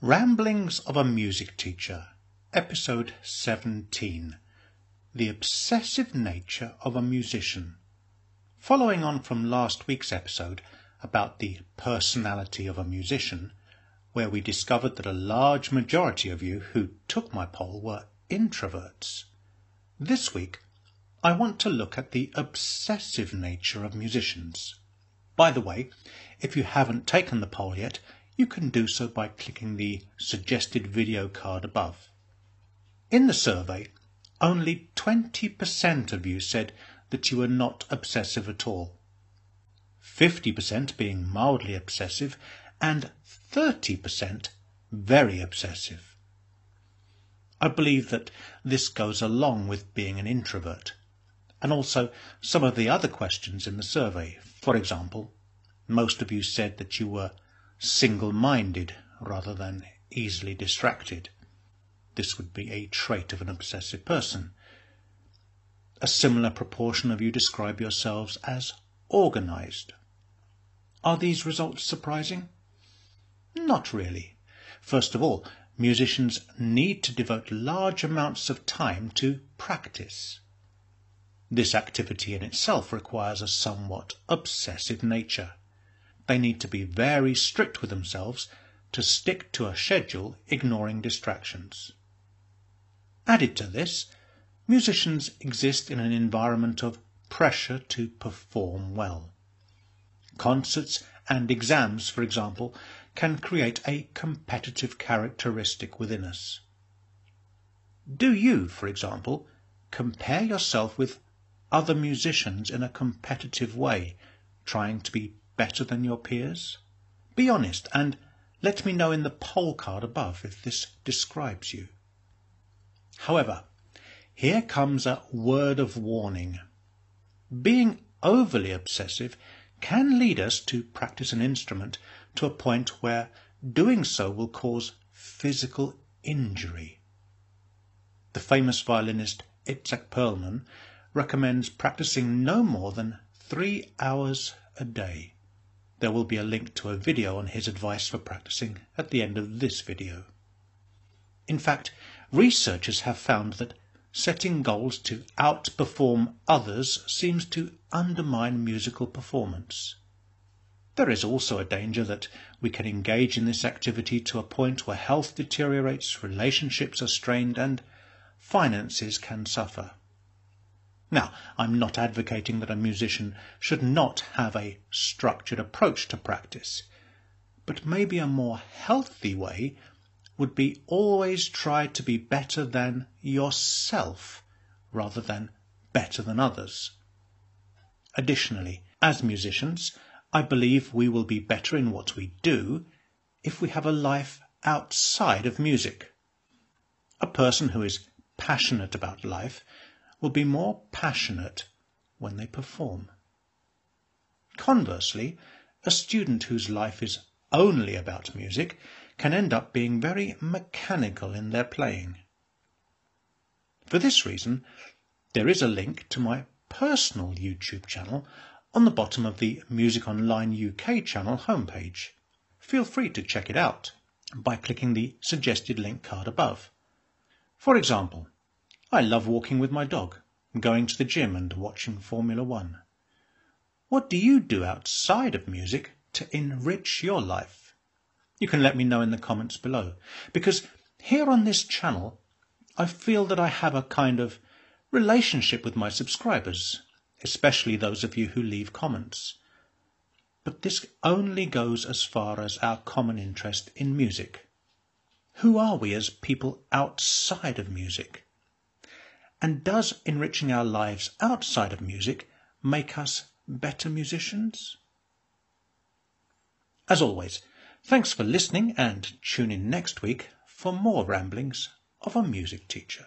Ramblings of a Music Teacher, Episode 17 The Obsessive Nature of a Musician. Following on from last week's episode about the personality of a musician, where we discovered that a large majority of you who took my poll were introverts. This week, I want to look at the obsessive nature of musicians. By the way, if you haven't taken the poll yet, you can do so by clicking the suggested video card above. In the survey, only 20% of you said that you were not obsessive at all, 50% being mildly obsessive, and 30% very obsessive. I believe that this goes along with being an introvert, and also some of the other questions in the survey. For example, most of you said that you were single-minded rather than easily distracted. This would be a trait of an obsessive person. A similar proportion of you describe yourselves as organized. Are these results surprising? Not really. First of all, musicians need to devote large amounts of time to practice. This activity in itself requires a somewhat obsessive nature. They need to be very strict with themselves to stick to a schedule ignoring distractions. Added to this, musicians exist in an environment of pressure to perform well. Concerts and exams, for example, can create a competitive characteristic within us. Do you, for example, compare yourself with other musicians in a competitive way, trying to be better than your peers? Be honest and let me know in the poll card above if this describes you. However, here comes a word of warning. Being overly obsessive can lead us to practice an instrument to a point where doing so will cause physical injury. The famous violinist Itzhak Perlman recommends practicing no more than three hours a day. There will be a link to a video on his advice for practicing at the end of this video. In fact, researchers have found that setting goals to outperform others seems to undermine musical performance. There is also a danger that we can engage in this activity to a point where health deteriorates, relationships are strained, and finances can suffer. Now, I'm not advocating that a musician should not have a structured approach to practice, but maybe a more healthy way would be always try to be better than yourself rather than better than others. Additionally, as musicians, I believe we will be better in what we do if we have a life outside of music. A person who is passionate about life will be more passionate when they perform. Conversely, a student whose life is only about music can end up being very mechanical in their playing. For this reason, there is a link to my personal YouTube channel on the bottom of the Music Online UK channel homepage. Feel free to check it out by clicking the suggested link card above. For example, I love walking with my dog, going to the gym and watching Formula One. What do you do outside of music to enrich your life? You can let me know in the comments below, because here on this channel, I feel that I have a kind of relationship with my subscribers, especially those of you who leave comments. But this only goes as far as our common interest in music. Who are we as people outside of music? And does enriching our lives outside of music make us better musicians? As always, thanks for listening and tune in next week for more ramblings of a music teacher.